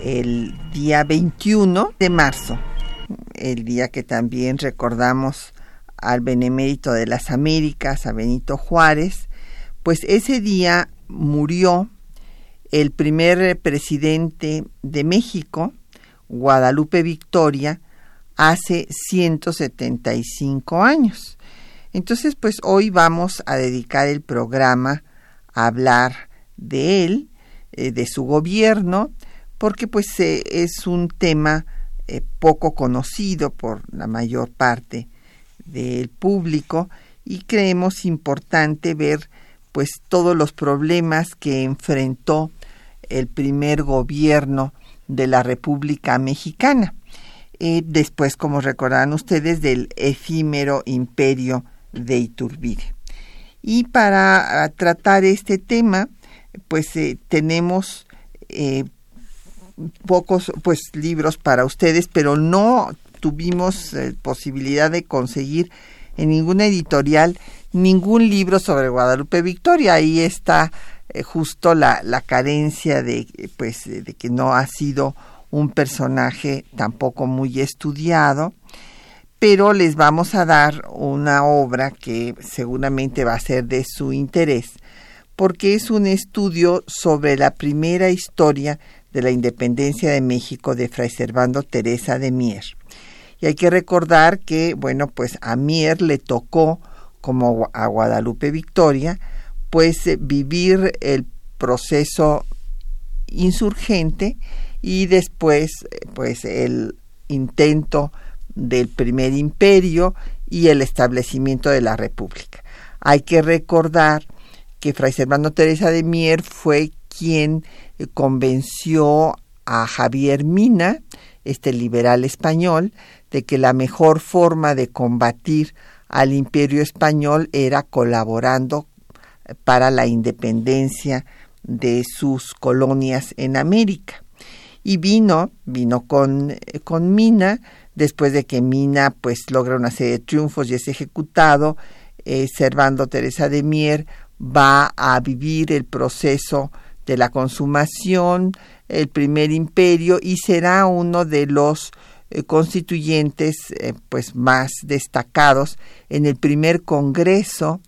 El día 21 de marzo, el día que también recordamos al benemérito de las Américas, a Benito Juárez, pues ese día murió el primer presidente de México, Guadalupe Victoria, hace 175 años. Entonces, pues hoy vamos a dedicar el programa a hablar de él, eh, de su gobierno, porque pues eh, es un tema eh, poco conocido por la mayor parte del público y creemos importante ver pues todos los problemas que enfrentó el primer gobierno de la República Mexicana. Después, como recordarán ustedes, del efímero imperio de Iturbide. Y para tratar este tema, pues tenemos pocos pues libros para ustedes, pero no tuvimos eh, posibilidad de conseguir en ninguna editorial ningún libro sobre Guadalupe Victoria. Ahí está eh, justo la, la carencia de pues de que no ha sido un personaje tampoco muy estudiado, pero les vamos a dar una obra que seguramente va a ser de su interés, porque es un estudio sobre la primera historia de la independencia de México de Fray Servando Teresa de Mier. Y hay que recordar que, bueno, pues a Mier le tocó, como a Guadalupe Victoria, pues eh, vivir el proceso insurgente y después, pues el intento del primer imperio y el establecimiento de la república. Hay que recordar que Fray Servando Teresa de Mier fue quien convenció a Javier Mina, este liberal español, de que la mejor forma de combatir al imperio español era colaborando para la independencia de sus colonias en América. Y vino, vino con, con Mina, después de que Mina pues logra una serie de triunfos y es ejecutado, eh, Servando Teresa de Mier va a vivir el proceso de la consumación, el primer imperio y será uno de los eh, constituyentes eh, pues más destacados en el primer congreso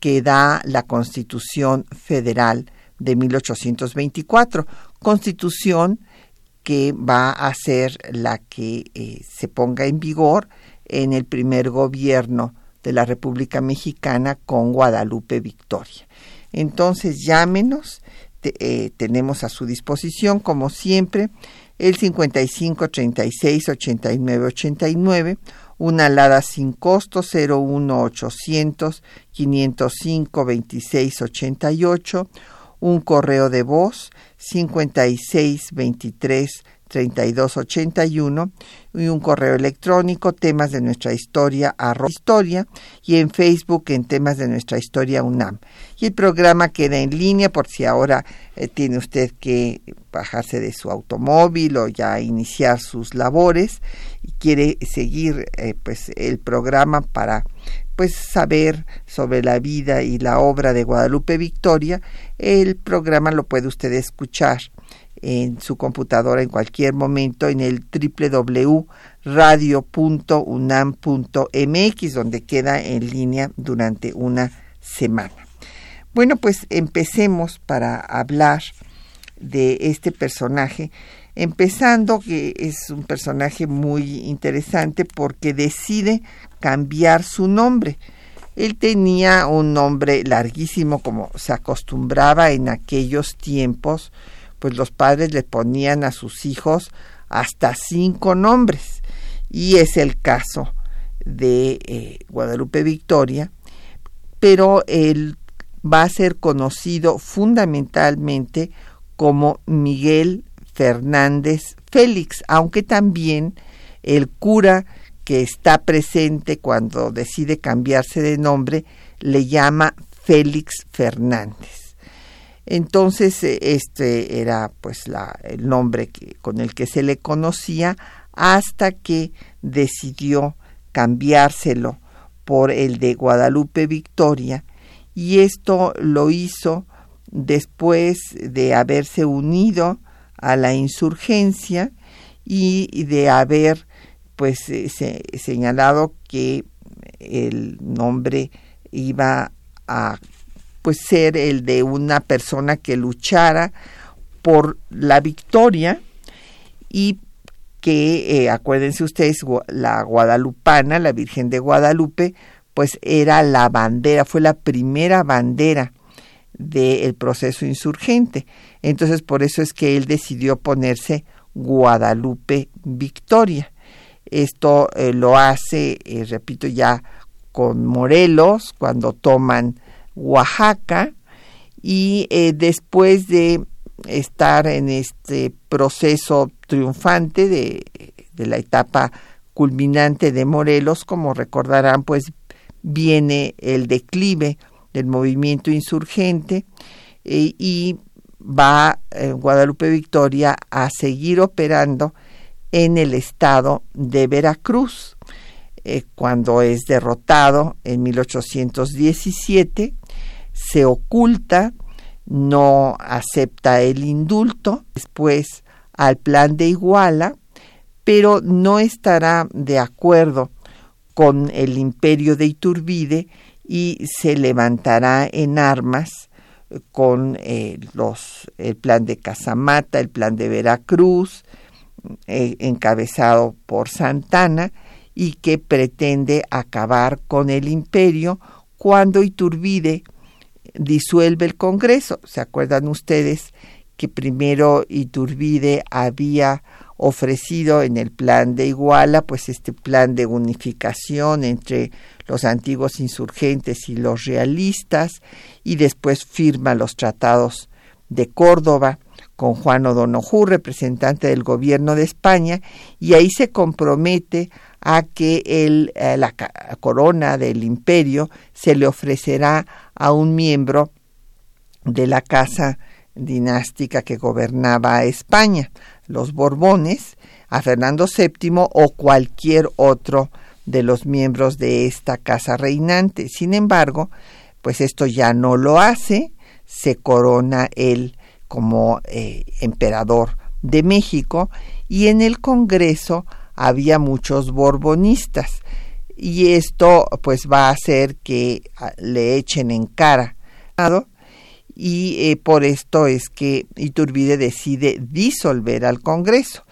que da la Constitución Federal de 1824, constitución que va a ser la que eh, se ponga en vigor en el primer gobierno de la República Mexicana con Guadalupe Victoria. Entonces llámenos eh, tenemos a su disposición, como siempre, el 55 36 89 89, una alada sin costo 01 800 505 26 88, un correo de voz 56 23 3281 y un correo electrónico temas de nuestra historia arroba historia y en Facebook en temas de nuestra historia UNAM. Y el programa queda en línea por si ahora eh, tiene usted que bajarse de su automóvil o ya iniciar sus labores y quiere seguir eh, pues el programa para pues saber sobre la vida y la obra de Guadalupe Victoria, el programa lo puede usted escuchar en su computadora en cualquier momento en el www.radio.unam.mx donde queda en línea durante una semana. Bueno, pues empecemos para hablar de este personaje, empezando que es un personaje muy interesante porque decide cambiar su nombre. Él tenía un nombre larguísimo como se acostumbraba en aquellos tiempos, pues los padres le ponían a sus hijos hasta cinco nombres. Y es el caso de eh, Guadalupe Victoria, pero él va a ser conocido fundamentalmente como Miguel Fernández Félix, aunque también el cura que está presente cuando decide cambiarse de nombre le llama Félix Fernández. Entonces eh, este era pues el nombre con el que se le conocía hasta que decidió cambiárselo por el de Guadalupe Victoria y esto lo hizo después de haberse unido a la insurgencia y de haber pues eh, señalado que el nombre iba a pues ser el de una persona que luchara por la victoria y que eh, acuérdense ustedes la guadalupana la Virgen de Guadalupe pues era la bandera fue la primera bandera del proceso insurgente. Entonces por eso es que él decidió ponerse Guadalupe Victoria. Esto eh, lo hace eh, repito ya con Morelos cuando toman Oaxaca y después de estar en este proceso triunfante de, la etapa culminante de Morelos, como recordarán, pues viene el declive del movimiento insurgente eh, y va eh, Guadalupe Victoria a seguir operando en el estado de Veracruz. Eh, cuando es derrotado en 1817, se oculta no acepta el indulto, después al plan de Iguala, pero no estará de acuerdo con el imperio de Iturbide y se levantará en armas con eh, los, el plan de Casamata, el plan de Veracruz, eh, encabezado por Santana, y que pretende acabar con el imperio cuando Iturbide disuelve el Congreso. ¿Se acuerdan ustedes que primero Iturbide había ofrecido en el plan de Iguala, pues este plan de unificación entre los antiguos insurgentes y los realistas, y después firma los tratados de Córdoba con Juan O'Donoghue, representante del gobierno de España, y ahí se compromete a que el, eh, la corona del imperio se le ofrecerá a un miembro de la casa dinástica que gobernaba España, los Borbones, a Fernando VII o cualquier otro de los miembros de esta casa reinante. Sin embargo, pues esto ya no lo hace, se corona él como eh, emperador de México y en el Congreso había muchos borbonistas y esto pues va a hacer que ah, le echen en cara y eh, por esto es que Iturbide decide disolver al Congreso.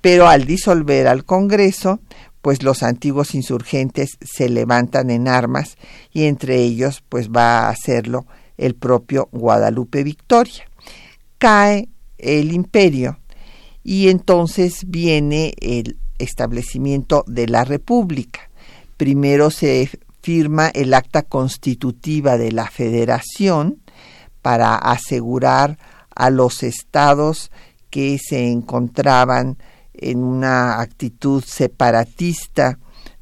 Pero al disolver al Congreso, pues los antiguos insurgentes se levantan en armas y entre ellos pues va a hacerlo el propio Guadalupe Victoria. Cae el imperio y entonces viene el establecimiento de la República. Primero se firma el acta constitutiva de la Federación para asegurar a los estados que se encontraban en una actitud separatista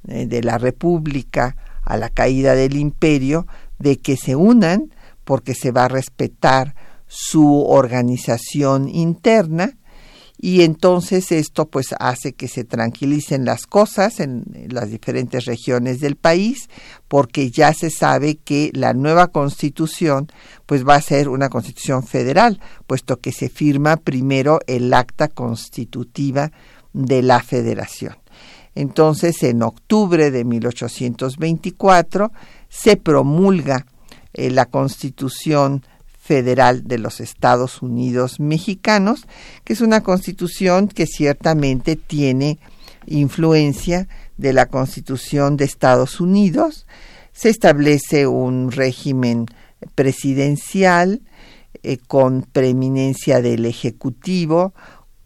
eh, de la República a la caída del imperio, de que se unan porque se va a respetar su organización interna y entonces esto pues hace que se tranquilicen las cosas en las diferentes regiones del país porque ya se sabe que la nueva constitución pues va a ser una constitución federal puesto que se firma primero el acta constitutiva de la federación. Entonces en octubre de 1824 se promulga eh, la Constitución Federal de los Estados Unidos Mexicanos, que es una constitución que ciertamente tiene influencia de la Constitución de Estados Unidos. Se establece un régimen presidencial eh, con preeminencia del Ejecutivo,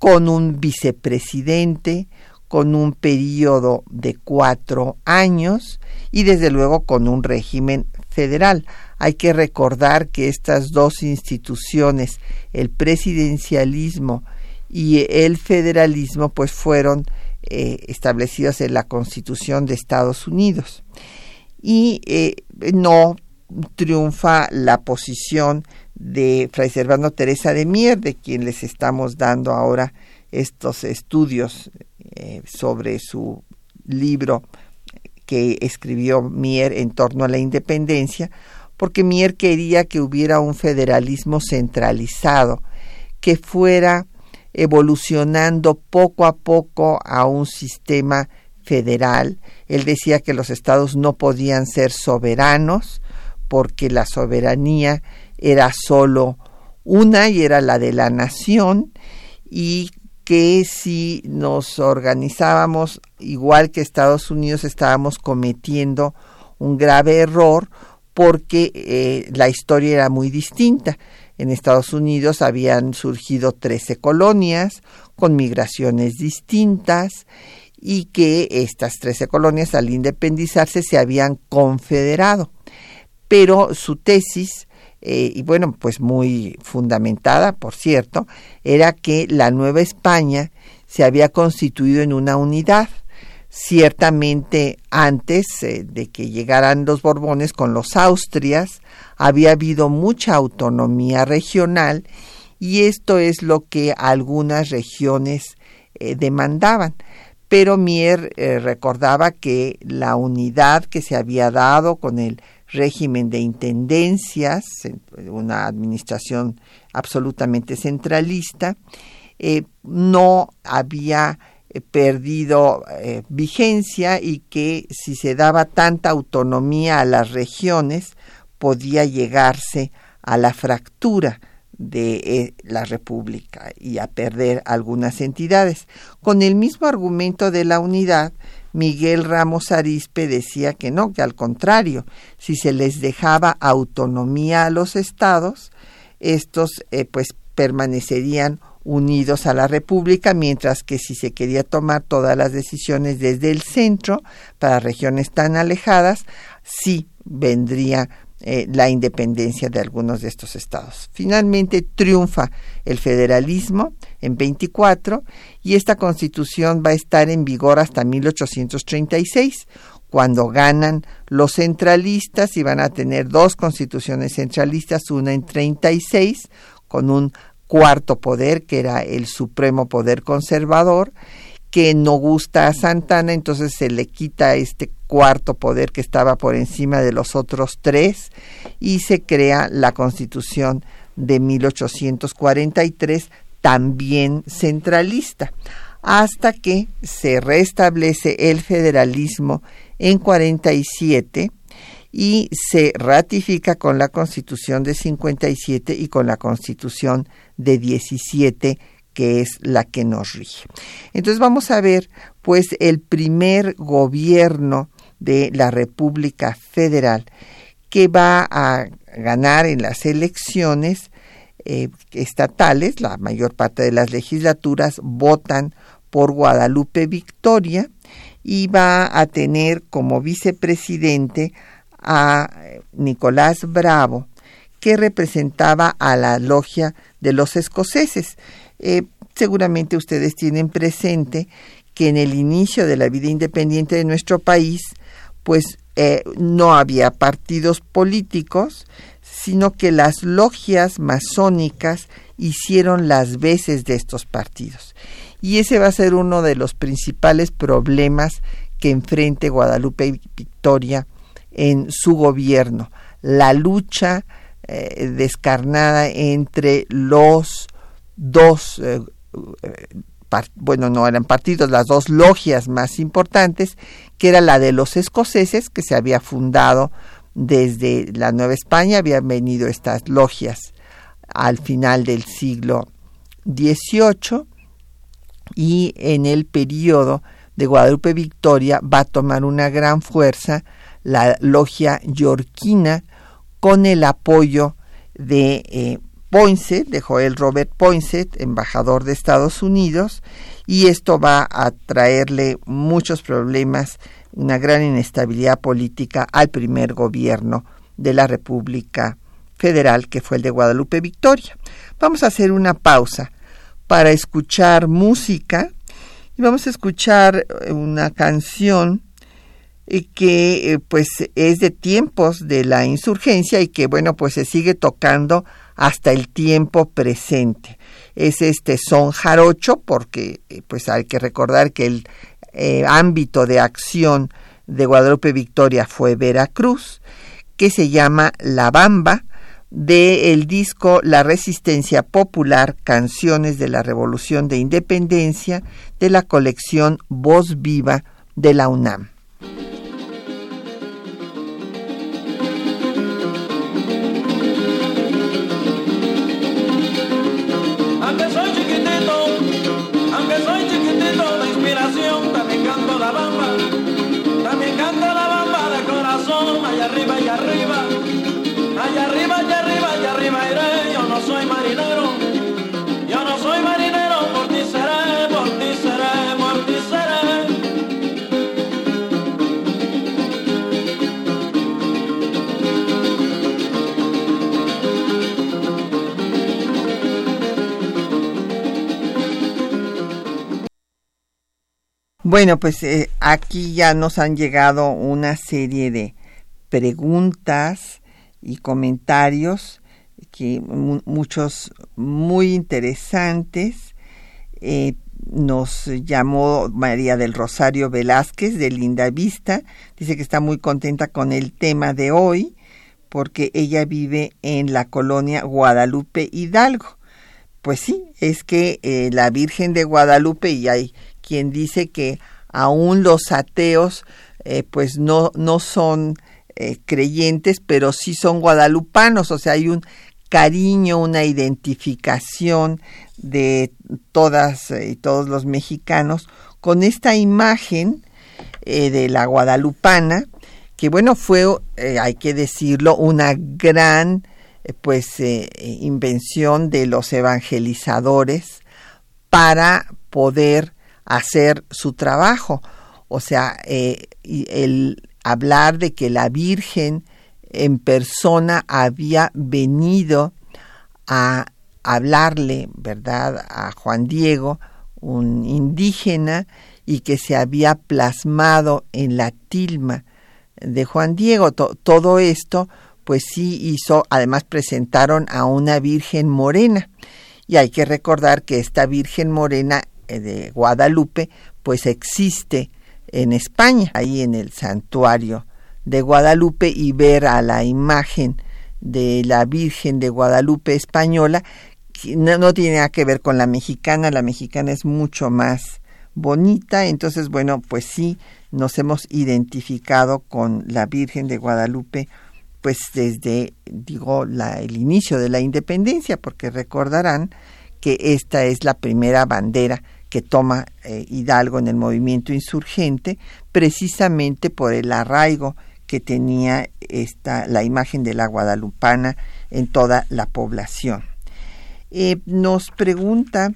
con un vicepresidente, con un periodo de cuatro años y desde luego con un régimen Hay que recordar que estas dos instituciones, el presidencialismo y el federalismo, pues fueron eh, establecidos en la Constitución de Estados Unidos. Y eh, no triunfa la posición de Fray Servando Teresa de Mier, de quien les estamos dando ahora estos estudios eh, sobre su libro que escribió Mier en torno a la independencia, porque Mier quería que hubiera un federalismo centralizado, que fuera evolucionando poco a poco a un sistema federal. Él decía que los estados no podían ser soberanos porque la soberanía era solo una y era la de la nación y que si nos organizábamos igual que Estados Unidos estábamos cometiendo un grave error porque eh, la historia era muy distinta. En Estados Unidos habían surgido 13 colonias con migraciones distintas y que estas 13 colonias al independizarse se habían confederado. Pero su tesis eh, y bueno, pues muy fundamentada, por cierto, era que la Nueva España se había constituido en una unidad. Ciertamente antes eh, de que llegaran los Borbones con los Austrias, había habido mucha autonomía regional y esto es lo que algunas regiones eh, demandaban. Pero Mier recordaba que la unidad que se había dado con el régimen de intendencias, una administración absolutamente centralista, eh, no había eh, perdido eh, vigencia y que si se daba tanta autonomía a las regiones podía llegarse a la fractura de la República y a perder algunas entidades. Con el mismo argumento de la unidad, Miguel Ramos Arispe decía que no, que al contrario, si se les dejaba autonomía a los estados, estos eh, pues permanecerían unidos a la República, mientras que si se quería tomar todas las decisiones desde el centro para regiones tan alejadas, sí vendría eh, la independencia de algunos de estos estados. Finalmente triunfa el federalismo en 24 y esta constitución va a estar en vigor hasta 1836 cuando ganan los centralistas y van a tener dos constituciones centralistas, una en 36 con un cuarto poder que era el supremo poder conservador que no gusta a Santana, entonces se le quita este cuarto poder que estaba por encima de los otros tres y se crea la Constitución de 1843, también centralista, hasta que se restablece el federalismo en 47 y se ratifica con la Constitución de 57 y con la Constitución de 17 que es la que nos rige. Entonces vamos a ver pues el primer gobierno de la República Federal que va a ganar en las elecciones eh, estatales, la mayor parte de las legislaturas votan por Guadalupe Victoria y va a tener como vicepresidente a Nicolás Bravo, que representaba a la logia de los escoceses. Eh, seguramente ustedes tienen presente que en el inicio de la vida independiente de nuestro país, pues eh, no había partidos políticos, sino que las logias masónicas hicieron las veces de estos partidos. Y ese va a ser uno de los principales problemas que enfrente Guadalupe Victoria en su gobierno, la lucha eh, descarnada entre los dos, eh, bueno, no eran partidos, las dos logias más importantes, que era la de los escoceses, que se había fundado desde la Nueva España, habían venido estas logias al final del siglo XVIII y en el periodo de Guadalupe Victoria va a tomar una gran fuerza la logia yorquina con el apoyo de eh, Poinsett, de Joel Robert Poinsett, embajador de Estados Unidos, y esto va a traerle muchos problemas, una gran inestabilidad política al primer gobierno de la República Federal, que fue el de Guadalupe Victoria. Vamos a hacer una pausa para escuchar música y vamos a escuchar eh, una canción eh, que eh, pues es de tiempos de la insurgencia y que bueno pues se sigue tocando hasta el tiempo presente. Es este son jarocho porque pues hay que recordar que el ámbito de acción de Guadalupe Victoria fue Veracruz, que se llama La Bamba del disco La Resistencia Popular, Canciones de la Revolución de Independencia, de la colección Voz Viva de la UNAM. Bueno, pues eh, aquí ya nos han llegado una serie de preguntas y comentarios que muchos muy interesantes. Eh, nos llamó María del Rosario Velázquez de Linda Vista. Dice que está muy contenta con el tema de hoy porque ella vive en la colonia Guadalupe Hidalgo. Pues sí, es que eh, la Virgen de Guadalupe, y hay quien dice que aún los ateos eh, pues no, no son eh, creyentes, pero sí son guadalupanos, o sea, hay un cariño, una identificación de todas y todos los mexicanos con esta imagen de la guadalupana, que bueno, fue, hay que decirlo, una gran pues invención de los evangelizadores para poder hacer su trabajo. O sea, el hablar de que la Virgen en persona había venido a hablarle, ¿verdad?, a Juan Diego, un indígena, y que se había plasmado en la tilma de Juan Diego. todo esto, pues sí hizo, además presentaron a una Virgen morena. Y hay que recordar que esta Virgen morena eh, de Guadalupe, pues existe en España, ahí en el santuario de Guadalupe y ver a la imagen de la Virgen de Guadalupe española, no, no, tiene nada que ver con la mexicana, la mexicana es mucho más bonita, entonces bueno, pues sí, nos hemos identificado con la Virgen de Guadalupe pues desde, digo, la, el inicio de la independencia, porque recordarán que esta es la primera bandera que toma eh, Hidalgo en el movimiento insurgente, precisamente por el arraigo que tenía esta, la imagen de la guadalupana en toda la población. Eh, nos pregunta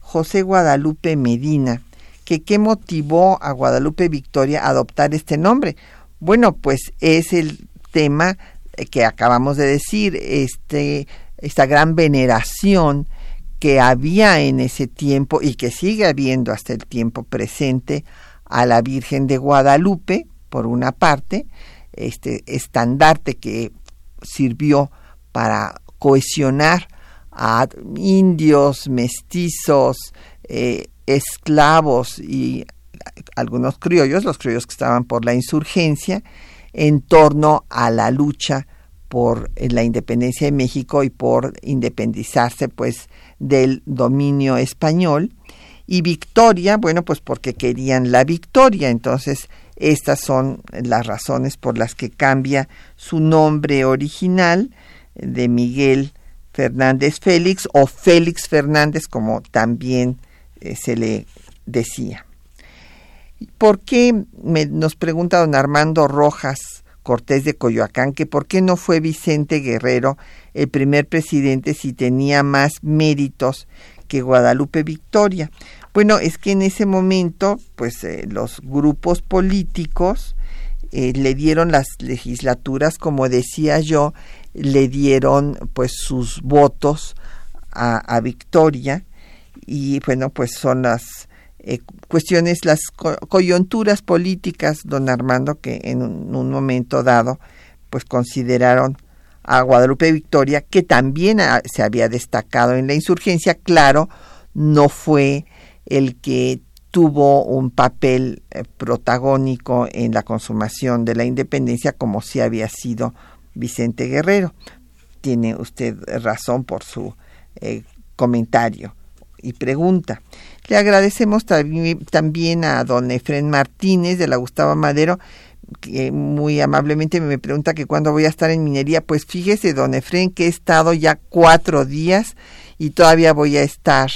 José Guadalupe Medina que qué motivó a Guadalupe Victoria a adoptar este nombre. Bueno, pues es el tema que acabamos de decir, este, esta gran veneración que había en ese tiempo y que sigue habiendo hasta el tiempo presente a la Virgen de Guadalupe, por una parte, este estandarte que sirvió para cohesionar a indios, mestizos, eh, esclavos y algunos criollos, los criollos que estaban por la insurgencia, en torno a la lucha por la independencia de México y por independizarse pues del dominio español y victoria, bueno, pues porque querían la victoria, entonces Estas son las razones por las que cambia su nombre original de Miguel Fernández Félix o Félix Fernández como también eh, se le decía. ¿Por qué nos pregunta don Armando Rojas Cortés de Coyoacán que por qué no fue Vicente Guerrero el primer presidente si tenía más méritos que Guadalupe Victoria? Bueno, es que en ese momento, pues eh, los grupos políticos eh, le dieron las legislaturas, como decía yo, le dieron pues sus votos a, Victoria y bueno pues son las eh, cuestiones las coyunturas políticas don Armando que en un, momento dado pues consideraron a Guadalupe Victoria que también se había destacado en la insurgencia claro no fue el que tuvo un papel eh, protagónico en la consumación de la independencia como si había sido Vicente Guerrero. Tiene usted razón por su eh, comentario y pregunta. Le agradecemos también a don Efren Martínez de la Gustavo Madero, que muy amablemente me pregunta que cuándo voy a estar en minería. Pues fíjese, don Efren, que he estado ya cuatro días y todavía voy a estar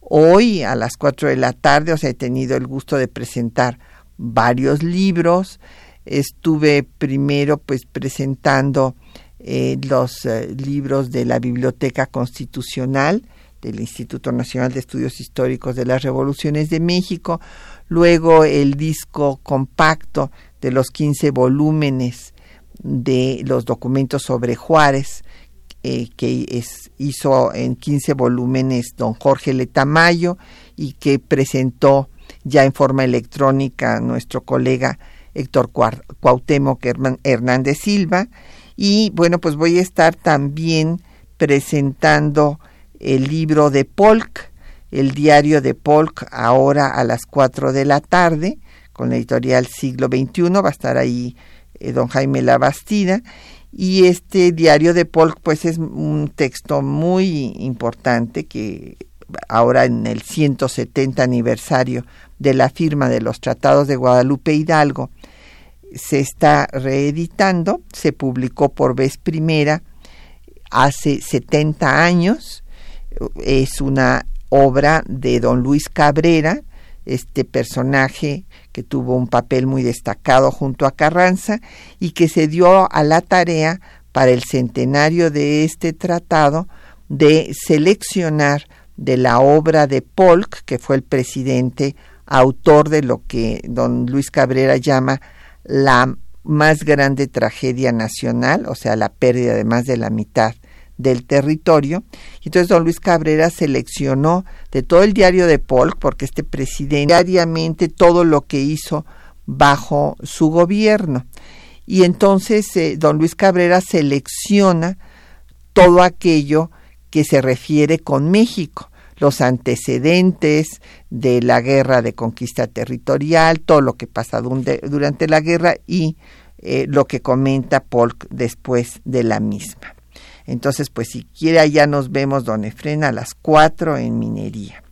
hoy a las cuatro de la tarde. O sea, he tenido el gusto de presentar varios libros estuve primero pues presentando eh, los eh, libros de la Biblioteca Constitucional del Instituto Nacional de Estudios Históricos de las Revoluciones de México, luego el disco compacto de los 15 volúmenes de los documentos sobre Juárez, eh, que hizo en 15 volúmenes don Jorge Letamayo y que presentó ya en forma electrónica nuestro colega Héctor Cuauhtémoc Hernández Silva. Y bueno, pues voy a estar también presentando el libro de Polk, el diario de Polk, ahora a las 4 de la tarde, con la editorial Siglo XXI, va a estar ahí eh, don Jaime Labastida. Y este diario de Polk, pues es un texto muy importante que ahora en el 170 aniversario de la firma de los tratados de Guadalupe Hidalgo, se está reeditando, se publicó por vez primera hace 70 años, es una obra de don Luis Cabrera, este personaje que tuvo un papel muy destacado junto a Carranza y que se dio a la tarea para el centenario de este tratado de seleccionar de la obra de Polk, que fue el presidente autor de lo que don Luis Cabrera llama la más grande tragedia nacional, o sea, la pérdida de más de la mitad del territorio. Entonces don Luis Cabrera seleccionó de todo el diario de Polk, porque este presidente diariamente todo lo que hizo bajo su gobierno. Y entonces eh, don Luis Cabrera selecciona todo aquello que se refiere con México los antecedentes de la guerra de conquista territorial, todo lo que pasa durante la guerra y eh, lo que comenta Polk después de la misma. Entonces, pues si quiere, allá nos vemos, don Efren, a las cuatro en minería.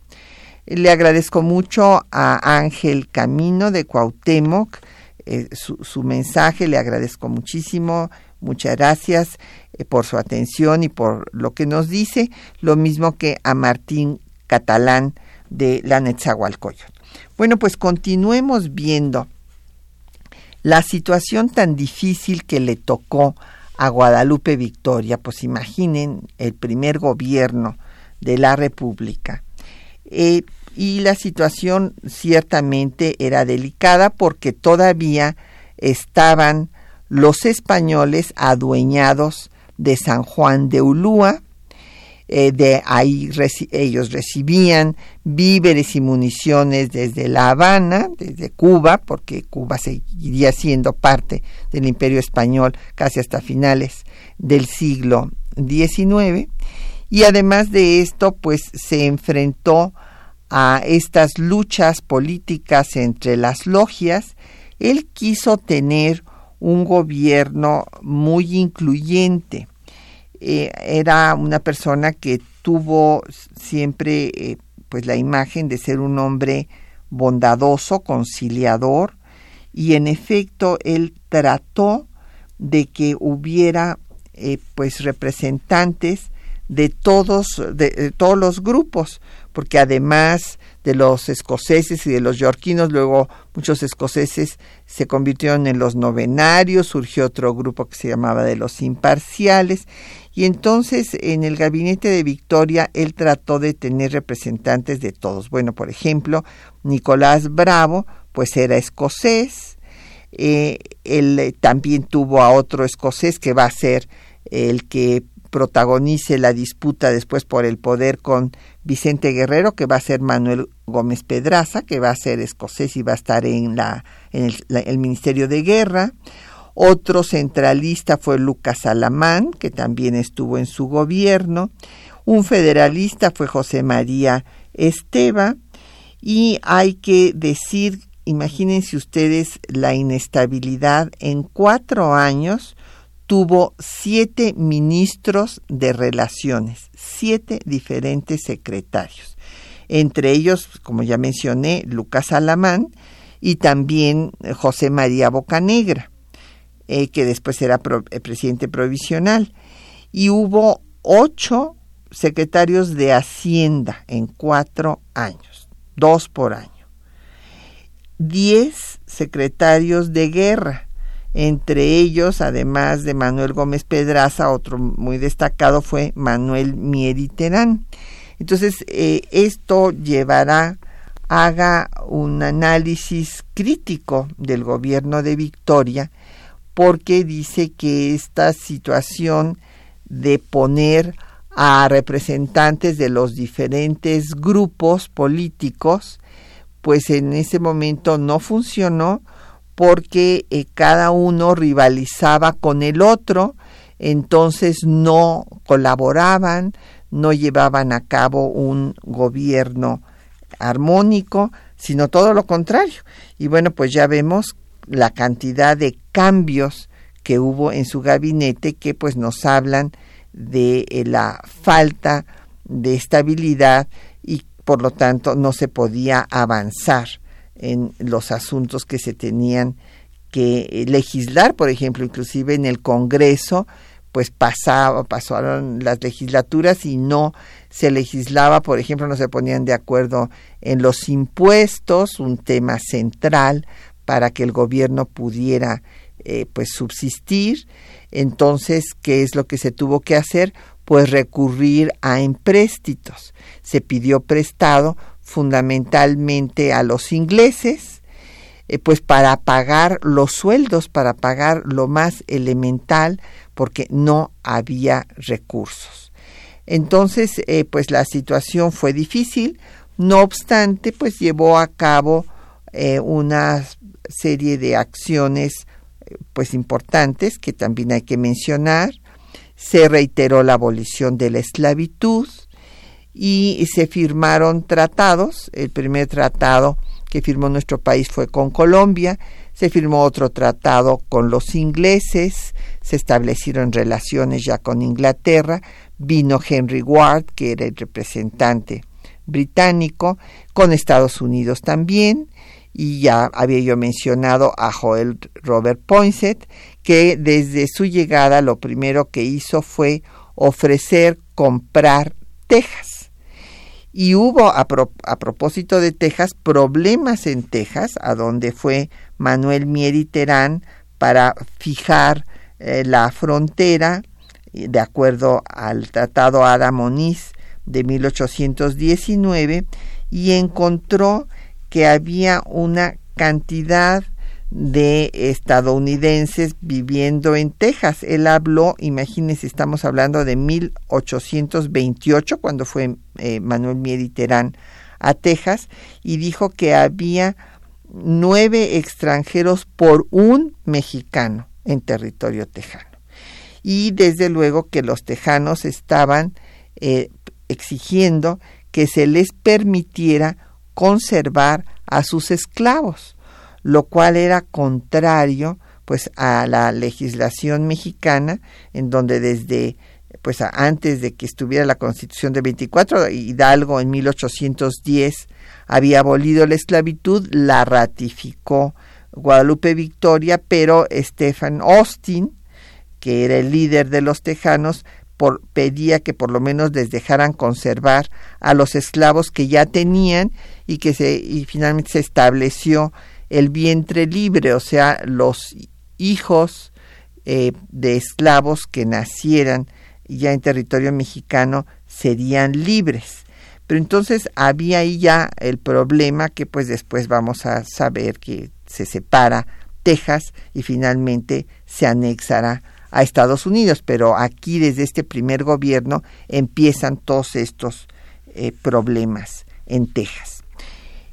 Le agradezco mucho a Ángel Camino de Cuauhtémoc eh, su, su, mensaje, le agradezco muchísimo, muchas gracias. Eh, por su atención y por lo que nos dice, lo mismo que a Martín Catalán de la Netzahualcoyot. Bueno, pues continuemos viendo la situación tan difícil que le tocó a Guadalupe Victoria, pues imaginen el primer gobierno de la República. Eh, y la situación ciertamente era delicada porque todavía estaban los españoles adueñados de San Juan de Ulúa, eh, de ahí ellos recibían víveres y municiones desde La Habana, desde Cuba, porque Cuba seguiría siendo parte del imperio español casi hasta finales del siglo XIX. Y además de esto, pues se enfrentó a estas luchas políticas entre las logias. Él quiso tener un gobierno muy incluyente. Eh, era una persona que tuvo siempre eh, pues la imagen de ser un hombre bondadoso, conciliador y en efecto él trató de que hubiera eh, pues representantes de todos de, todos los grupos porque además de los escoceses y de los yorquinos luego muchos escoceses se convirtieron en los novenarios surgió otro grupo que se llamaba de los imparciales y entonces en el gabinete de Victoria él trató de tener representantes de todos. Bueno por ejemplo Nicolás Bravo pues era escocés eh, él también tuvo a otro escocés que va a ser el que protagonice la disputa después por el poder con Vicente Guerrero, que va a ser Manuel Gómez Pedraza, que va a ser escocés y va a estar en, la, en el, Ministerio de Guerra. Otro centralista fue Lucas Alamán, que también estuvo en su gobierno. Un federalista fue José María Esteba. Y hay que decir, imagínense ustedes la inestabilidad en cuatro años tuvo siete ministros de relaciones, siete diferentes secretarios. Entre ellos, como ya mencioné, Lucas Alamán y también eh, José María Bocanegra, eh, que después era eh, presidente provisional. Y hubo ocho secretarios de Hacienda en cuatro años, dos por año. Diez secretarios de guerra, entre ellos, además de Manuel Gómez Pedraza, otro muy destacado fue Manuel Mieriterán. Entonces, eh, esto llevará, haga un análisis crítico del gobierno de Victoria, porque dice que esta situación de poner a representantes de los diferentes grupos políticos, pues en ese momento no funcionó porque eh, cada uno rivalizaba con el otro, entonces no colaboraban, no llevaban a cabo un gobierno armónico, sino todo lo contrario. Y bueno, pues ya vemos la cantidad de cambios que hubo en su gabinete que pues nos hablan de eh, la falta de estabilidad y por lo tanto no se podía avanzar en los asuntos que se tenían que eh, legislar, por ejemplo, inclusive en el Congreso, pues pasaba, pasaron las legislaturas y no se legislaba, por ejemplo, no se ponían de acuerdo en los impuestos, un tema central para que el gobierno pudiera eh, pues subsistir. Entonces, ¿qué es lo que se tuvo que hacer? Pues recurrir a empréstitos. Se pidió prestado fundamentalmente a los ingleses, eh, pues para pagar los sueldos, para pagar lo más elemental, porque no había recursos. Entonces, eh, pues la situación fue difícil, no obstante, pues llevó a cabo eh, una serie de acciones pues importantes que también hay que mencionar. Se reiteró la abolición de la esclavitud, y se firmaron tratados. El primer tratado que firmó nuestro país fue con Colombia, se firmó otro tratado con los ingleses, se establecieron relaciones ya con Inglaterra, vino Henry Ward, que era el representante británico, con Estados Unidos también, y ya había yo mencionado a Joel Robert Poinsett, que desde su llegada lo primero que hizo fue ofrecer comprar Texas y hubo, a, propósito de Texas, problemas en Texas, a donde fue Manuel Mieri Terán para fijar eh, la frontera, de acuerdo al Tratado Ada Moniz de 1819, y encontró que había una cantidad de estadounidenses viviendo en Texas. Él habló, imagínense, estamos hablando de 1828, cuando fue eh, Manuel Mediterán a Texas, y dijo que había nueve extranjeros por un mexicano en territorio tejano. Y desde luego que los tejanos estaban eh, exigiendo que se les permitiera conservar a sus esclavos lo cual era contrario pues a la legislación mexicana en donde desde pues antes de que estuviera la Constitución de 24 Hidalgo en 1810 había abolido la esclavitud, la ratificó Guadalupe Victoria, pero Stephen Austin, que era el líder de los tejanos, por, pedía que por lo menos les dejaran conservar a los esclavos que ya tenían y que se y finalmente se estableció el vientre libre, o sea, los hijos eh, de esclavos que nacieran ya en territorio mexicano serían libres. Pero entonces había ahí ya el problema que pues después vamos a saber que se separa Texas y finalmente se anexará a Estados Unidos. Pero aquí desde este primer gobierno empiezan todos estos eh, problemas en Texas.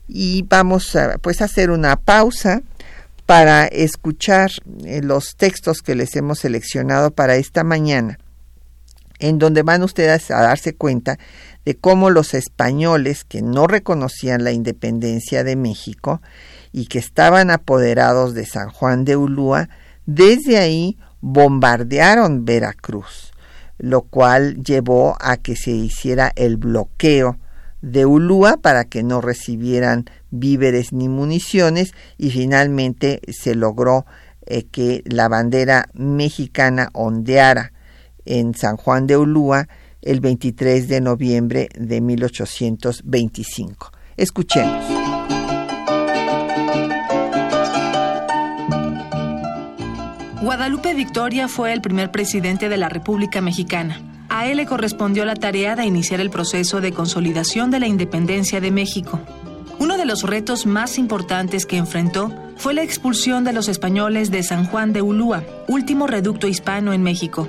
Y vamos a pues hacer una pausa para escuchar eh, los textos que les hemos seleccionado para esta mañana, en donde van ustedes a darse cuenta de cómo los españoles que no reconocían la independencia de México y que estaban apoderados de San Juan de Ulúa, desde ahí bombardearon Veracruz, lo cual llevó a que se hiciera el bloqueo de Ulúa para que no recibieran víveres ni municiones y finalmente se logró eh, que la bandera mexicana ondeara en San Juan de Ulúa el 23 de noviembre de 1825. Escuchemos. Guadalupe Victoria fue el primer presidente de la República Mexicana. A él le correspondió la tarea de iniciar el proceso de consolidación de la independencia de México. Uno de los retos más importantes que enfrentó fue la expulsión de los españoles de San Juan de Ulúa, último reducto hispano en México.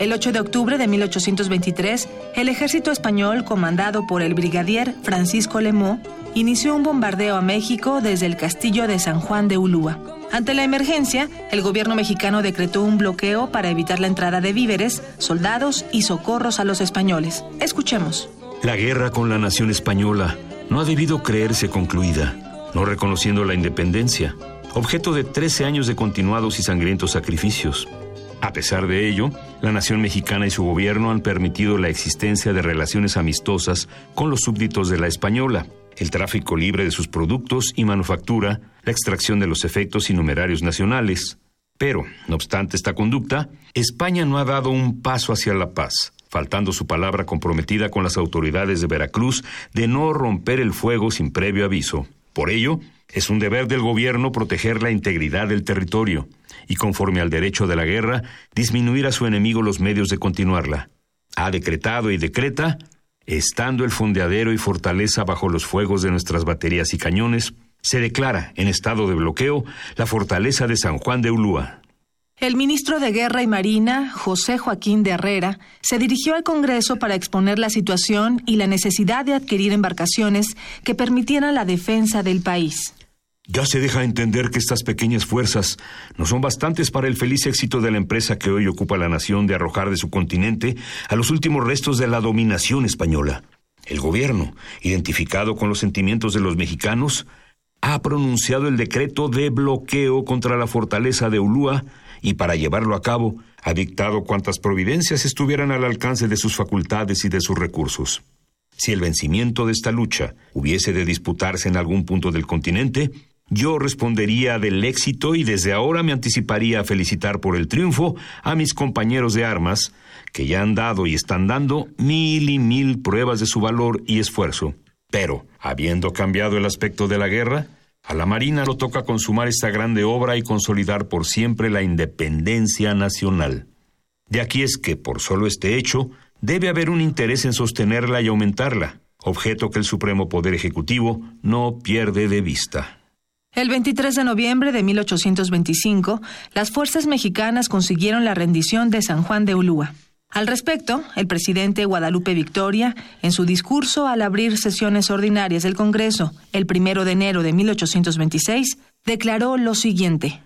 El 8 de octubre de 1823, el ejército español, comandado por el brigadier Francisco Lemó, inició un bombardeo a México desde el castillo de San Juan de Ulúa. Ante la emergencia, el gobierno mexicano decretó un bloqueo para evitar la entrada de víveres, soldados y socorros a los españoles. Escuchemos. La guerra con la nación española no ha debido creerse concluida, no reconociendo la independencia, objeto de 13 años de continuados y sangrientos sacrificios. A pesar de ello, la nación mexicana y su gobierno han permitido la existencia de relaciones amistosas con los súbditos de la española, el tráfico libre de sus productos y manufactura, la extracción de los efectos y numerarios nacionales. Pero, no obstante esta conducta, España no ha dado un paso hacia la paz, faltando su palabra comprometida con las autoridades de Veracruz de no romper el fuego sin previo aviso. Por ello, es un deber del gobierno proteger la integridad del territorio y, conforme al derecho de la guerra, disminuir a su enemigo los medios de continuarla. Ha decretado y decreta, estando el fondeadero y fortaleza bajo los fuegos de nuestras baterías y cañones, se declara en estado de bloqueo la fortaleza de San Juan de Ulúa. El ministro de Guerra y Marina, José Joaquín de Herrera, se dirigió al Congreso para exponer la situación y la necesidad de adquirir embarcaciones que permitieran la defensa del país. Ya se deja entender que estas pequeñas fuerzas no son bastantes para el feliz éxito de la empresa que hoy ocupa la nación de arrojar de su continente a los últimos restos de la dominación española. El gobierno, identificado con los sentimientos de los mexicanos, ha pronunciado el decreto de bloqueo contra la fortaleza de Ulúa y para llevarlo a cabo ha dictado cuantas providencias estuvieran al alcance de sus facultades y de sus recursos. Si el vencimiento de esta lucha hubiese de disputarse en algún punto del continente, yo respondería del éxito y desde ahora me anticiparía a felicitar por el triunfo a mis compañeros de armas, que ya han dado y están dando mil y mil pruebas de su valor y esfuerzo. Pero, habiendo cambiado el aspecto de la guerra, a la Marina lo toca consumar esta grande obra y consolidar por siempre la independencia nacional. De aquí es que, por solo este hecho, debe haber un interés en sostenerla y aumentarla, objeto que el Supremo Poder Ejecutivo no pierde de vista. El 23 de noviembre de 1825, las fuerzas mexicanas consiguieron la rendición de San Juan de Ulúa. Al respecto, el presidente Guadalupe Victoria, en su discurso al abrir sesiones ordinarias del Congreso el 1 de enero de 1826, declaró lo siguiente.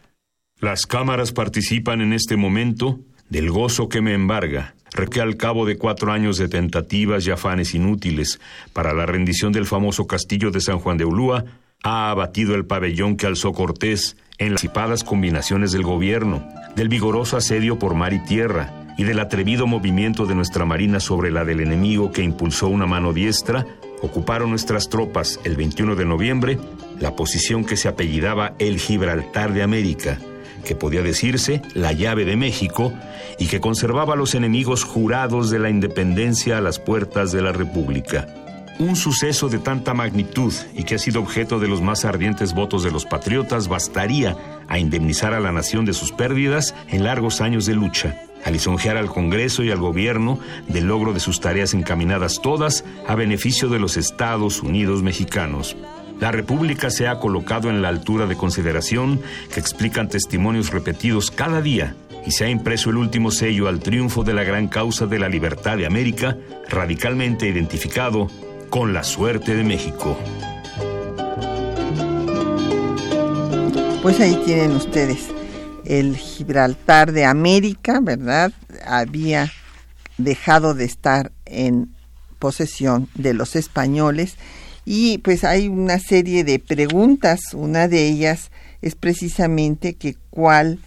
Las cámaras participan en este momento del gozo que me embarga, que al cabo de cuatro años de tentativas y afanes inútiles para la rendición del famoso castillo de San Juan de Ulúa, ha abatido el pabellón que alzó Cortés en las anticipadas combinaciones del gobierno, del vigoroso asedio por mar y tierra y del atrevido movimiento de nuestra marina sobre la del enemigo que impulsó una mano diestra, ocuparon nuestras tropas el 21 de noviembre la posición que se apellidaba el Gibraltar de América, que podía decirse la llave de México y que conservaba a los enemigos jurados de la independencia a las puertas de la República. Un suceso de tanta magnitud y que ha sido objeto de los más ardientes votos de los patriotas bastaría a indemnizar a la nación de sus pérdidas en largos años de lucha, a lisonjear al Congreso y al Gobierno del logro de sus tareas encaminadas todas a beneficio de los Estados Unidos mexicanos. La República se ha colocado en la altura de consideración que explican testimonios repetidos cada día y se ha impreso el último sello al triunfo de la gran causa de la libertad de América, radicalmente identificado con la suerte de México. Pues ahí tienen ustedes el Gibraltar de América, ¿verdad? Había dejado de estar en posesión de los españoles y pues hay una serie de preguntas, una de ellas es precisamente que cuál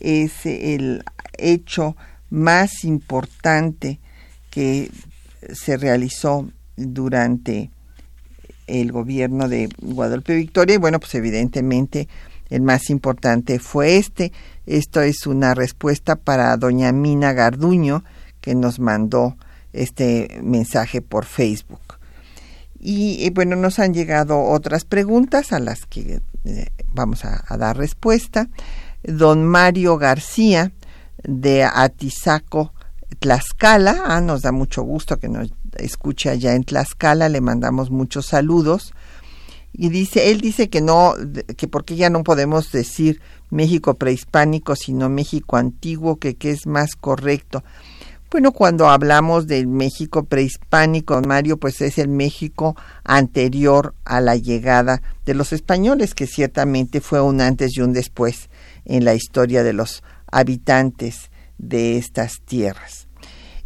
es el hecho más importante que se realizó durante el gobierno de Guadalupe Victoria y bueno pues evidentemente el más importante fue este. Esto es una respuesta para doña Mina Garduño que nos mandó este mensaje por Facebook. Y eh, bueno, nos han llegado otras preguntas a las que eh, vamos a, dar respuesta. Don Mario García de Atizaco, Tlaxcala. Ah, nos da mucho gusto que nos escuche allá en Tlaxcala. Le mandamos muchos saludos. Y dice, él dice que no, que porque ya no podemos decir México prehispánico, sino México antiguo, que, que es más correcto. Bueno, cuando hablamos del México prehispánico, Mario, pues es el México anterior a la llegada de los españoles, que ciertamente fue un antes y un después en la historia de los habitantes de estas tierras.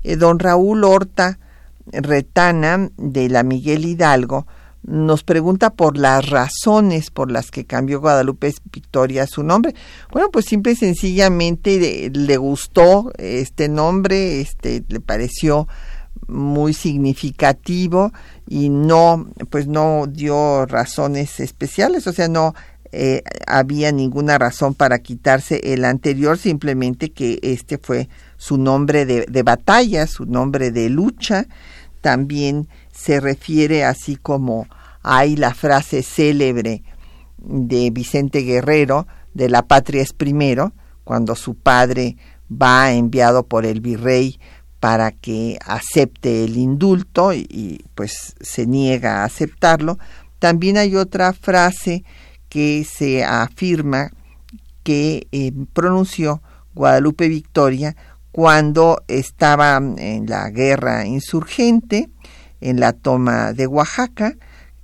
Eh, don Raúl Horta Retana, de la Miguel Hidalgo, nos pregunta por las razones por las que cambió Guadalupe Victoria su nombre. Bueno, pues simple y sencillamente le gustó este nombre, este le pareció muy significativo y no pues no dio razones especiales, o sea, no eh, había ninguna razón para quitarse el anterior, simplemente que este fue su nombre de, de batalla, su nombre de lucha, también se refiere así como hay la frase célebre de Vicente Guerrero de la patria es primero, cuando su padre va enviado por el virrey para que acepte el indulto y, pues se niega a aceptarlo. También hay otra frase que se afirma que eh, pronunció Guadalupe Victoria cuando estaba en la guerra insurgente, en la toma de Oaxaca,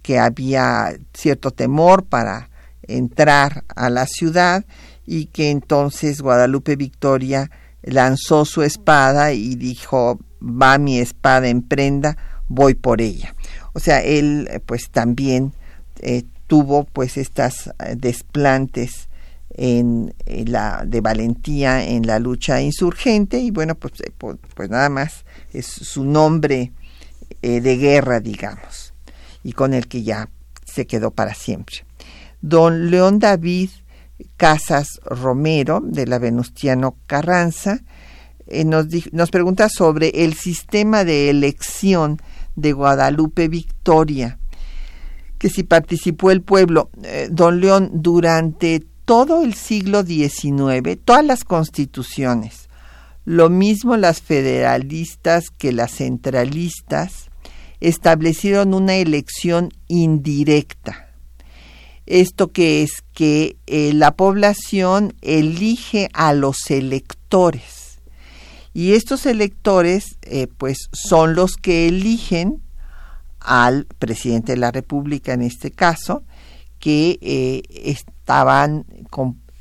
que había cierto temor para entrar a la ciudad y que entonces Guadalupe Victoria lanzó su espada y dijo, va mi espada en prenda, voy por ella. O sea, él pues también eh, tuvo pues estas eh, desplantes en, la de valentía en la lucha insurgente y bueno pues, eh, pues, nada más es su nombre eh, de guerra digamos y con el que ya se quedó para siempre. Don León David Casas Romero de la Venustiano Carranza eh, nos, nos pregunta sobre el sistema de elección de Guadalupe Victoria que si participó el pueblo, don León, durante todo el siglo XIX, todas las constituciones, lo mismo las federalistas que las centralistas, establecieron una elección indirecta. Esto que es que eh, la población elige a los electores y estos electores eh, pues son los que eligen al presidente de la República en este caso que eh, estaban,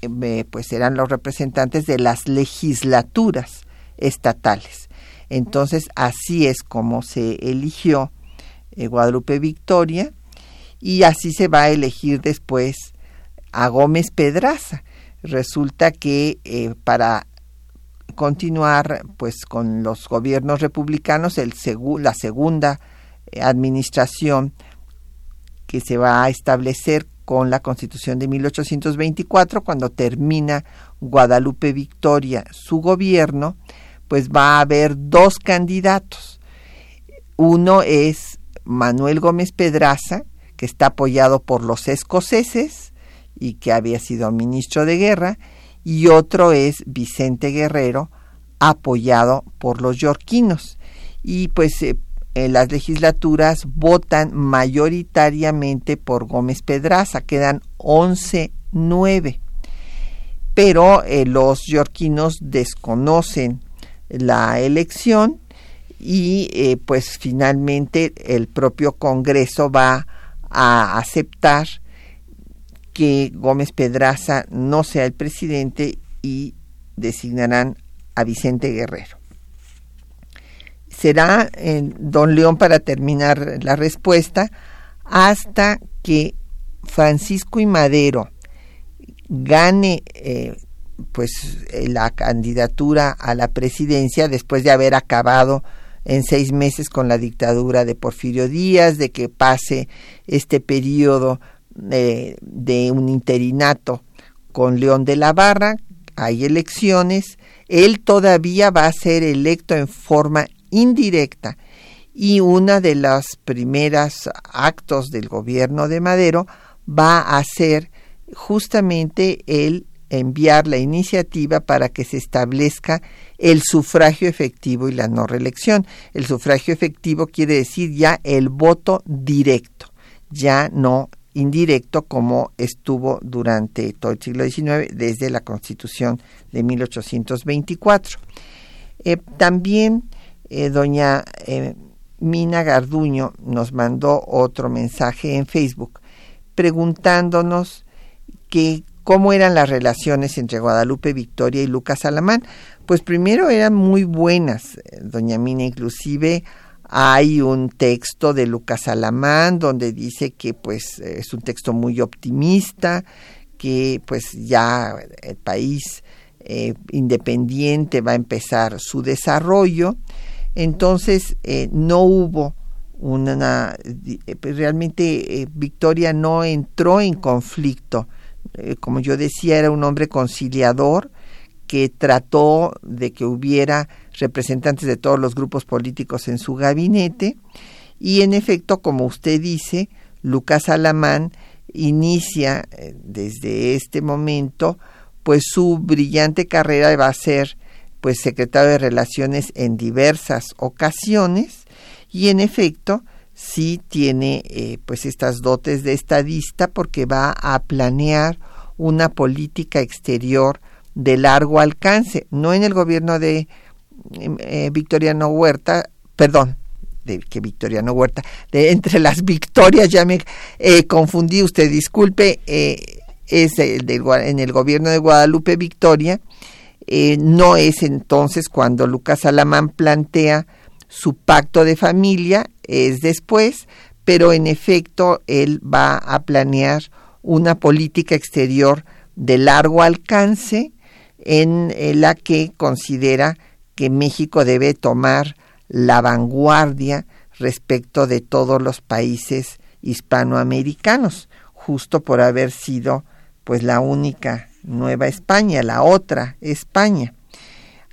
eh, pues eran los representantes de las legislaturas estatales. Entonces, así es como se eligió eh, Guadalupe Victoria y así se va a elegir después a Gómez Pedraza. Resulta que para continuar pues con los gobiernos republicanos, el la segunda administración que se va a establecer con la Constitución de 1824, cuando termina Guadalupe Victoria su gobierno, pues va a haber dos candidatos. Uno es Manuel Gómez Pedraza, que está apoyado por los escoceses y que había sido ministro de guerra, y otro es Vicente Guerrero, apoyado por los yorquinos. Y pues eh, las legislaturas votan mayoritariamente por Gómez Pedraza, quedan 11-9. Pero eh, los yorquinos desconocen la elección y eh, pues finalmente el propio Congreso va a aceptar que Gómez Pedraza no sea el presidente y designarán a Vicente Guerrero. Será en Don León para terminar la respuesta hasta que Francisco y Madero gane eh, pues la candidatura a la presidencia después de haber acabado en seis meses con la dictadura de Porfirio Díaz, de que pase este periodo de un interinato con León de la Barra, hay elecciones, él todavía va a ser electo en forma indirecta y una de las primeras actos del gobierno de Madero va a ser justamente el enviar la iniciativa para que se establezca el sufragio efectivo y la no reelección. El sufragio efectivo quiere decir ya el voto directo, ya no indirecto como estuvo durante todo el siglo XIX desde la Constitución de 1824. Eh, también eh, doña eh, Mina Garduño nos mandó otro mensaje en Facebook preguntándonos que cómo eran las relaciones entre Guadalupe Victoria y Lucas Alamán. Pues primero eran muy buenas, doña Mina, inclusive hay un texto de Lucas Alamán donde dice que pues es un texto muy optimista, que pues ya el país eh, independiente va a empezar su desarrollo. Entonces eh, no hubo una... Eh, realmente Victoria no entró en conflicto. como yo decía, era un hombre conciliador que trató de que hubiera representantes de todos los grupos políticos en su gabinete y en efecto, como usted dice, Lucas Alamán inicia eh, desde este momento pues su brillante carrera va a ser pues secretario de Relaciones en diversas ocasiones y en efecto sí tiene eh, pues estas dotes de estadista porque va a planear una política exterior de largo alcance, no en el gobierno de eh, Victoriano Huerta, perdón, de que Victoriano Huerta, de entre las victorias, ya me eh, confundí, usted disculpe, eh, es el en el gobierno de Guadalupe Victoria, no es entonces cuando Lucas Alamán plantea su pacto de familia, es después, pero en efecto él va a planear una política exterior de largo alcance en la que considera que México debe tomar la vanguardia respecto de todos los países hispanoamericanos, justo por haber sido pues la única Nueva España, la otra España.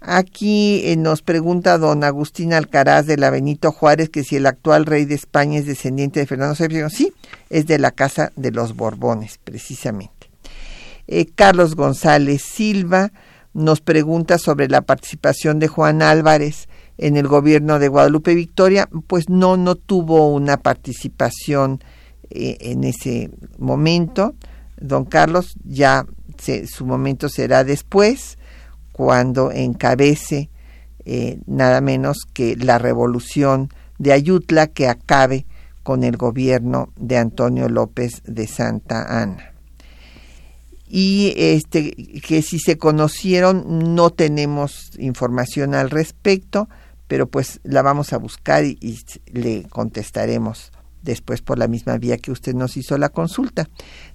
Aquí eh, nos pregunta don Agustín Alcaraz de la Benito Juárez que si el actual rey de España es descendiente de Fernando VII. Sí, es de la casa de los Borbones, precisamente. Eh, Carlos González Silva nos pregunta sobre la participación de Juan Álvarez en el gobierno de Guadalupe Victoria, pues no, no tuvo una participación eh, en ese momento. Don Carlos, ya su momento será después, cuando encabece eh, nada menos que la revolución de Ayutla que acabe con el gobierno de Antonio López de Santa Ana y este que si se conocieron no tenemos información al respecto, pero pues la vamos a buscar y, le contestaremos después por la misma vía que usted nos hizo la consulta.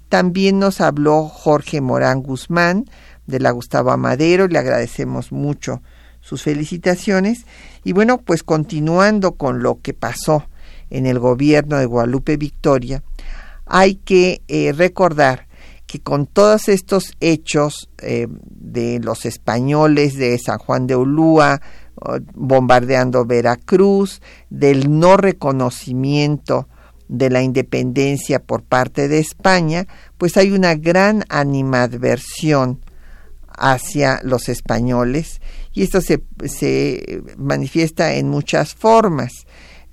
También nos habló Jorge Morán Guzmán de la Gustavo Amadero, le agradecemos mucho sus felicitaciones. Y bueno, pues continuando con lo que pasó en el gobierno de Guadalupe Victoria, hay que eh, recordar que con todos estos hechos eh, de los españoles de San Juan de Ulúa, bombardeando Veracruz, del no reconocimiento de la independencia por parte de España, pues hay una gran animadversión hacia los españoles y esto se, se manifiesta en muchas formas.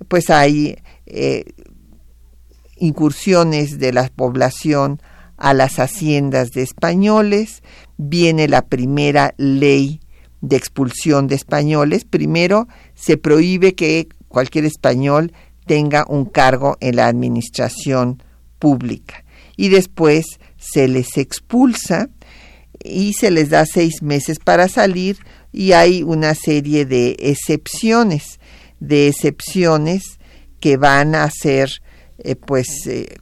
Pues hay eh, incursiones de la población a las haciendas de españoles, viene la primera ley de expulsión de españoles. Primero, se prohíbe que cualquier español tenga un cargo en la administración pública. Y después se les expulsa y se les da seis meses para salir y hay una serie de excepciones, de excepciones que van a ser, eh, pues, eh,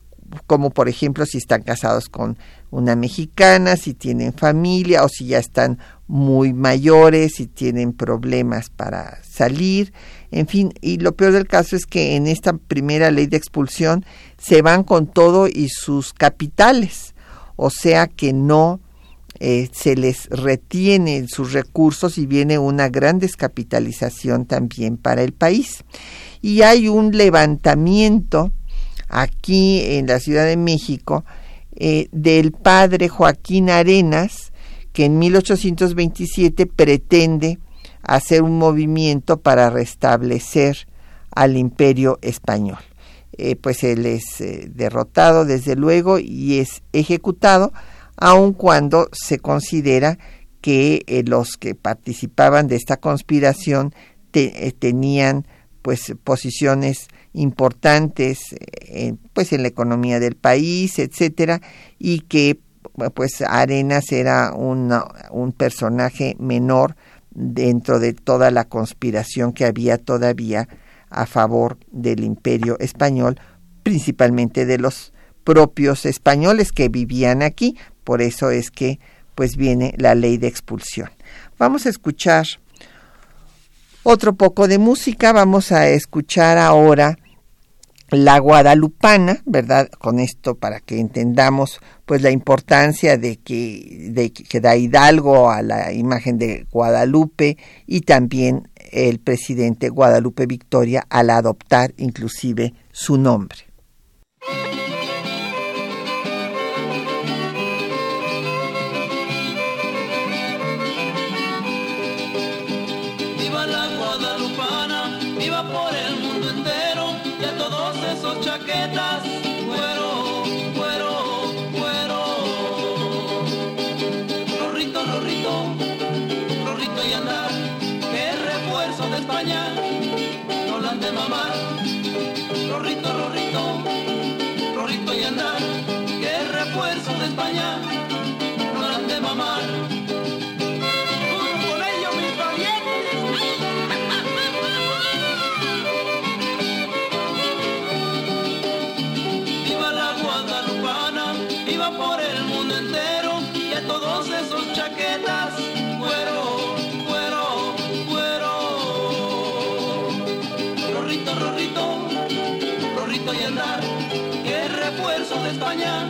como por ejemplo si están casados con una mexicana, si tienen familia o si ya están muy mayores, si tienen problemas para salir, en fin, y lo peor del caso es que en esta primera ley de expulsión se van con todo y sus capitales, o sea que no eh, se les retienen sus recursos y viene una gran descapitalización también para el país. Y hay un levantamiento aquí en la Ciudad de México eh, del padre Joaquín Arenas, que en 1827 pretende hacer un movimiento para restablecer al imperio español. Eh, pues él es derrotado desde luego y es ejecutado, aun cuando se considera que eh, los que participaban de esta conspiración eh, tenían pues posiciones importantes eh, pues en la economía del país, etcétera, y que pues Arenas era un personaje menor dentro de toda la conspiración que había todavía a favor del imperio español, principalmente de los propios españoles que vivían aquí, por eso es que pues viene la ley de expulsión. Vamos a escuchar otro poco de música, vamos a escuchar ahora la guadalupana, ¿verdad? Con esto para que entendamos pues la importancia de que, de que da Hidalgo a la imagen de Guadalupe y también el presidente Guadalupe Victoria al adoptar inclusive su nombre. España, ganas de mamar. Junto ellos mis valientes. Iba la guadalupana, iba por el mundo entero y a todos esos chaquetas, cuero, cuero, cuero. Rorrito, rorrito, rorrito y andar, que refuerzo de España.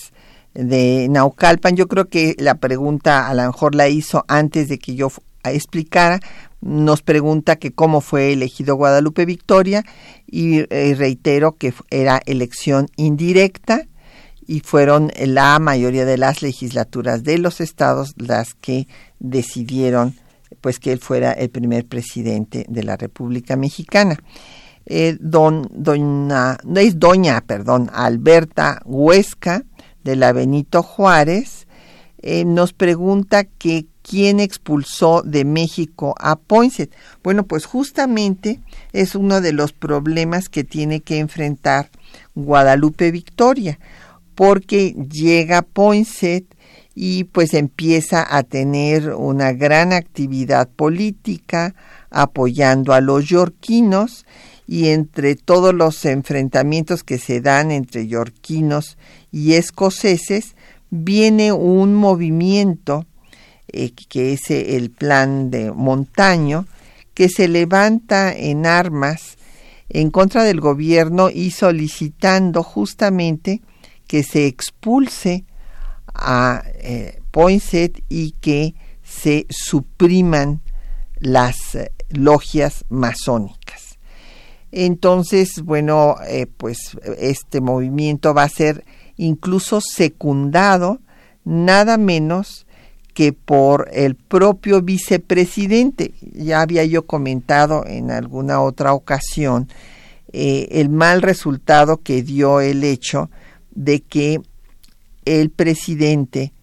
de Naucalpan, yo creo que la pregunta a lo mejor la hizo antes de que yo explicara, nos pregunta que cómo fue elegido Guadalupe Victoria y eh, reitero que era elección indirecta y fueron la mayoría de las legislaturas de los estados las que decidieron pues que él fuera el primer presidente de la República Mexicana. Eh, don, doña, es doña, perdón, Alberta Huesca de la Benito Juárez eh, nos pregunta que quién expulsó de México a Poinsett. Bueno, pues justamente es uno de los problemas que tiene que enfrentar Guadalupe Victoria, porque llega Poinsett y pues empieza a tener una gran actividad política apoyando a los yorquinos y entre todos los enfrentamientos que se dan entre yorquinos y escoceses viene un movimiento eh, que es el plan de Montaño que se levanta en armas en contra del gobierno y solicitando justamente que se expulse a eh, Poinsett y que se supriman las eh, logias masónicas. Entonces, bueno, eh, pues este movimiento va a ser incluso secundado nada menos que por el propio vicepresidente. Ya había yo comentado en alguna otra ocasión eh, el mal resultado que dio el hecho de que el presidente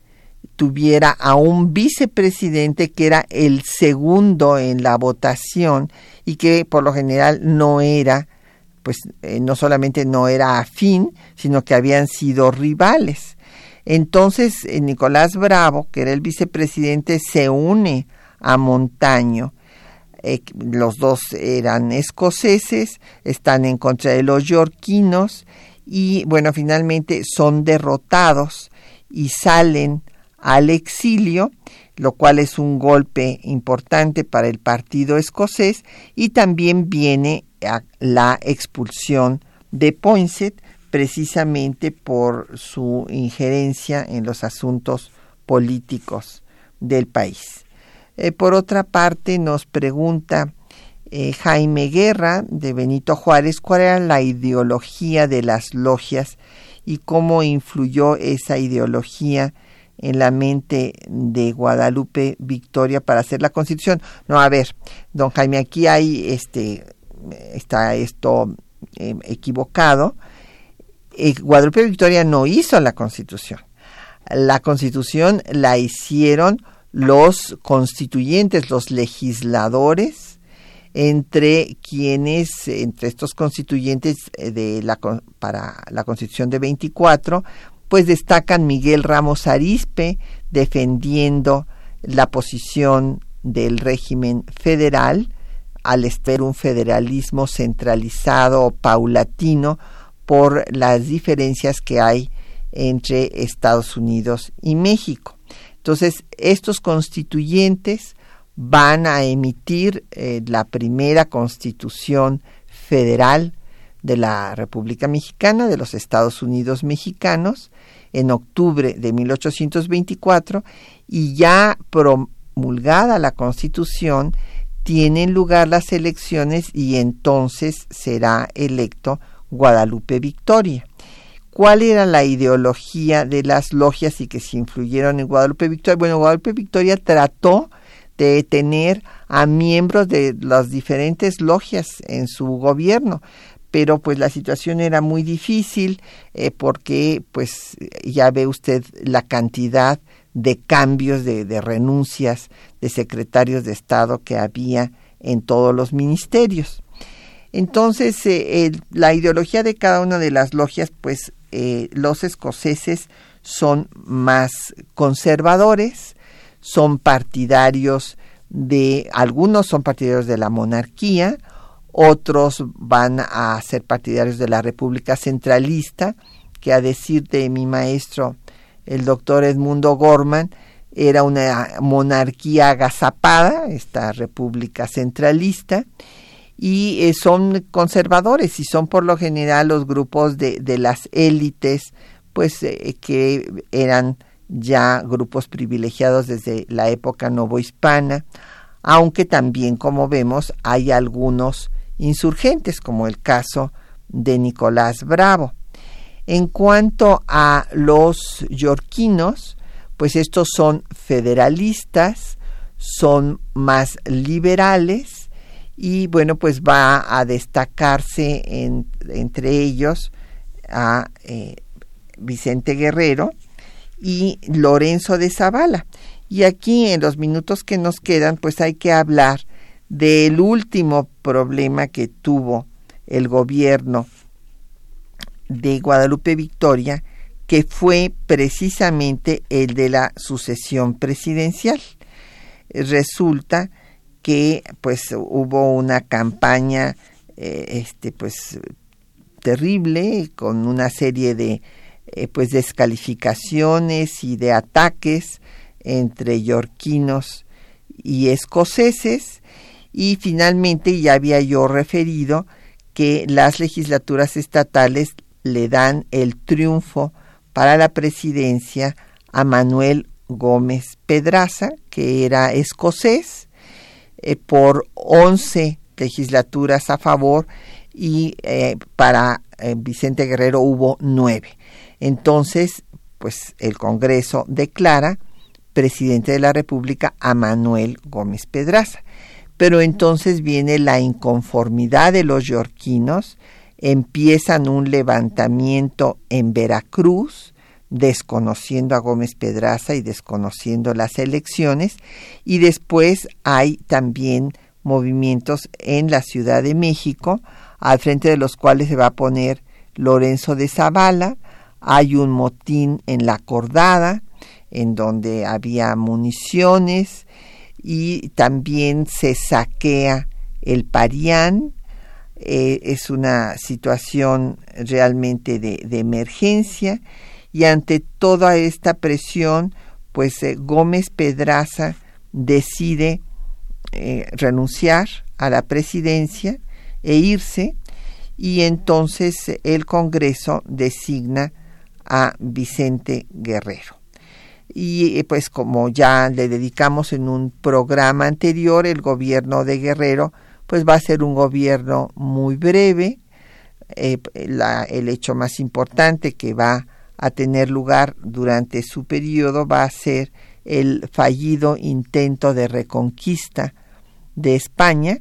tuviera a un vicepresidente que era el segundo en la votación y que por lo general no era, pues eh, no solamente no era afín, sino que habían sido rivales. Entonces eh, Nicolás Bravo, que era el vicepresidente, se une a Montaño. Eh, los dos eran escoceses, están en contra de los yorquinos y bueno, finalmente son derrotados y salen al exilio, lo cual es un golpe importante para el partido escocés y también viene la expulsión de Poinsett precisamente por su injerencia en los asuntos políticos del país. Eh, por otra parte, nos pregunta eh, Jaime Guerra de Benito Juárez cuál era la ideología de las logias y cómo influyó esa ideología en la mente de Guadalupe Victoria para hacer la constitución. No, a ver, don Jaime, aquí hay este está esto eh, equivocado. Eh, Guadalupe Victoria no hizo la constitución. La constitución la hicieron los constituyentes, los legisladores, entre quienes, entre estos constituyentes de la, para la constitución de 24, pues destacan Miguel Ramos Arispe defendiendo la posición del régimen federal al estar un federalismo centralizado o paulatino por las diferencias que hay entre Estados Unidos y México. Entonces, estos constituyentes van a emitir eh, la primera constitución federal de la República Mexicana, de los Estados Unidos mexicanos, en octubre de 1824 y ya promulgada la Constitución, tienen lugar las elecciones y entonces será electo Guadalupe Victoria. ¿Cuál era la ideología de las logias y que se influyeron en Guadalupe Victoria? Bueno, Guadalupe Victoria trató de tener a miembros de las diferentes logias en su gobierno, pero pues la situación era muy difícil eh, porque pues ya ve usted la cantidad de cambios, de, de renuncias de secretarios de Estado que había en todos los ministerios. Entonces, eh, la ideología de cada una de las logias, pues eh, los escoceses son más conservadores, son partidarios de, algunos son partidarios de la monarquía, otros van a ser partidarios de la República Centralista, que a decir de mi maestro, el doctor Edmundo Gorman, era una monarquía agazapada, esta República Centralista, y eh, son conservadores y son por lo general los grupos de, de las élites, pues eh, que eran ya grupos privilegiados desde la época novohispana, aunque también, como vemos, hay algunos insurgentes, como el caso de Nicolás Bravo. En cuanto a los yorquinos, pues estos son federalistas, son más liberales y bueno, pues va a destacarse entre ellos a eh, Vicente Guerrero y Lorenzo de Zavala. Y aquí en los minutos que nos quedan, pues hay que hablar del último problema que tuvo el gobierno de Guadalupe Victoria, que fue precisamente el de la sucesión presidencial. Resulta que pues hubo una campaña eh, este pues terrible con una serie de eh, pues descalificaciones y de ataques entre yorquinos y escoceses y finalmente ya había yo referido que las legislaturas estatales le dan el triunfo para la presidencia a Manuel Gómez Pedraza, que era escocés, eh, por 11 legislaturas a favor y eh, para eh, Vicente Guerrero hubo nueve. Entonces, pues el Congreso declara presidente de la República a Manuel Gómez Pedraza. Pero entonces viene la inconformidad de los yorquinos, empiezan un levantamiento en Veracruz, desconociendo a Gómez Pedraza y desconociendo las elecciones, y después hay también movimientos en la Ciudad de México, al frente de los cuales se va a poner Lorenzo de Zavala, hay un motín en la Cordada, en donde había municiones, y también se saquea el Parián, eh, es una situación realmente de, emergencia y ante toda esta presión, pues eh, Gómez Pedraza decide eh, renunciar a la presidencia e irse y entonces el Congreso designa a Vicente Guerrero. Y pues como ya le dedicamos en un programa anterior, el gobierno de Guerrero pues va a ser un gobierno muy breve. Eh, el hecho más importante que va a tener lugar durante su periodo va a ser el fallido intento de reconquista de España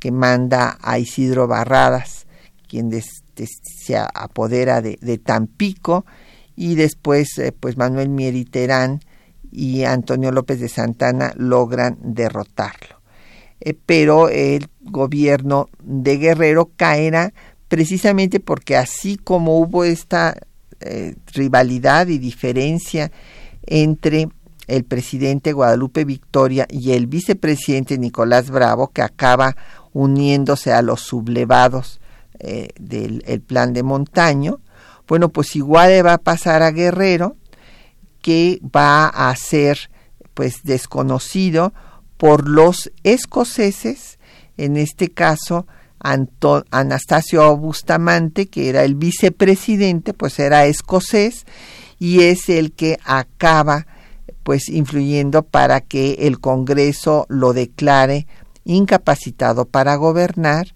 que manda a Isidro Barradas, quien se apodera de, Tampico, y después eh, pues Manuel Mieriterán y Antonio López de Santana logran derrotarlo. Eh, pero el gobierno de Guerrero caerá precisamente porque así como hubo esta eh, rivalidad y diferencia entre el presidente Guadalupe Victoria y el vicepresidente Nicolás Bravo, que acaba uniéndose a los sublevados eh, del plan de Montaño, bueno, pues igual va a pasar a Guerrero, que va a ser pues desconocido por los escoceses, en este caso Anastasio Bustamante, que era el vicepresidente, pues era escocés y es el que acaba pues influyendo para que el Congreso lo declare incapacitado para gobernar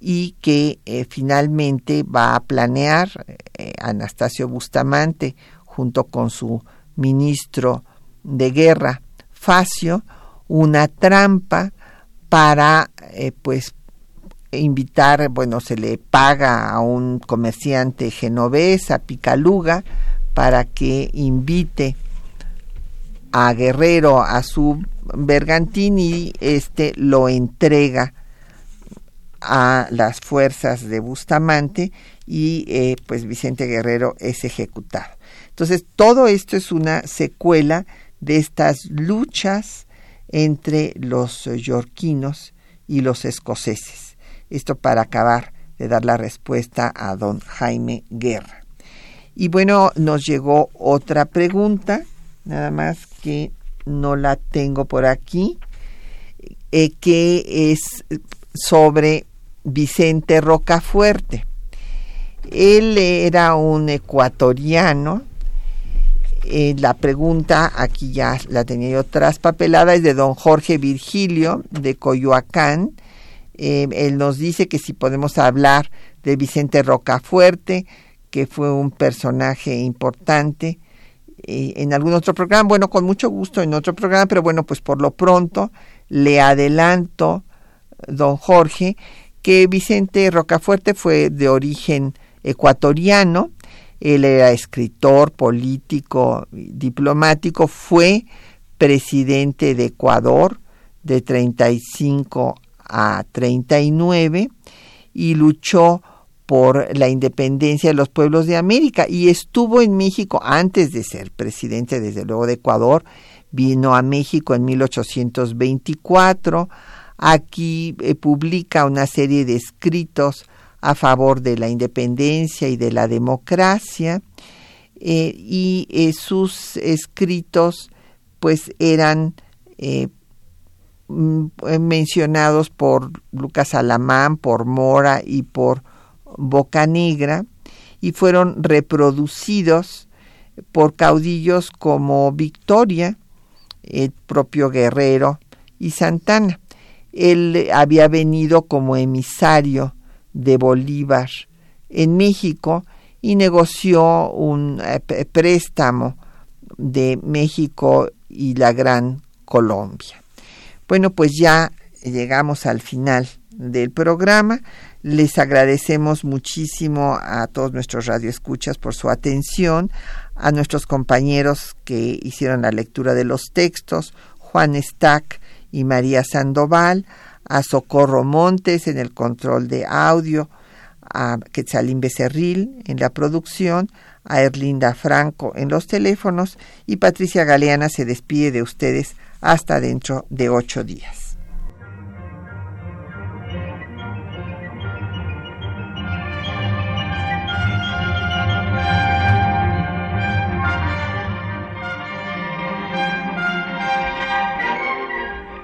y que eh, finalmente va a planear eh, Anastasio Bustamante junto con su ministro de guerra Facio una trampa para eh, pues invitar, bueno, se le paga a un comerciante genovés, a Picaluga, para que invite a Guerrero a su bergantín y este lo entrega a las fuerzas de Bustamante y eh, pues Vicente Guerrero es ejecutado. Entonces todo esto es una secuela de estas luchas entre los yorquinos y los escoceses. Esto para acabar de dar la respuesta a don Jaime Guerra. Y bueno, nos llegó otra pregunta, nada más que no la tengo por aquí, eh, que es sobre Vicente Rocafuerte. Él era un ecuatoriano eh, la pregunta, aquí ya la tenía yo traspapelada, es de don Jorge Virgilio de Coyoacán. Eh, él nos dice que si podemos hablar de Vicente Rocafuerte, que fue un personaje importante eh, en algún otro programa. Bueno, con mucho gusto en otro programa, pero bueno, pues por lo pronto le adelanto, don Jorge, que Vicente Rocafuerte fue de origen ecuatoriano, él era escritor, político, diplomático, fue presidente de Ecuador de 35 a 39 y luchó por la independencia de los pueblos de América y estuvo en México antes de ser presidente, desde luego, de Ecuador. Vino a México en 1824. Aquí eh, publica una serie de escritos a favor de la independencia y de la democracia. Eh, y eh, sus escritos pues eran mm, mencionados por Lucas Alamán, por Mora y por Boca Negra y fueron reproducidos por caudillos como Victoria, el propio Guerrero y Santana. Él había venido como emisario de Bolívar en México y negoció un eh, préstamo de México y la Gran Colombia. Bueno, pues ya llegamos al final del programa. Les agradecemos muchísimo a todos nuestros radioescuchas por su atención, a nuestros compañeros que hicieron la lectura de los textos, Juan Stack y María Sandoval, a Socorro Montes en el control de audio, a Quetzalín Becerril en la producción, a Erlinda Franco en los teléfonos y Patricia Galeana se despide de ustedes hasta dentro de ocho días.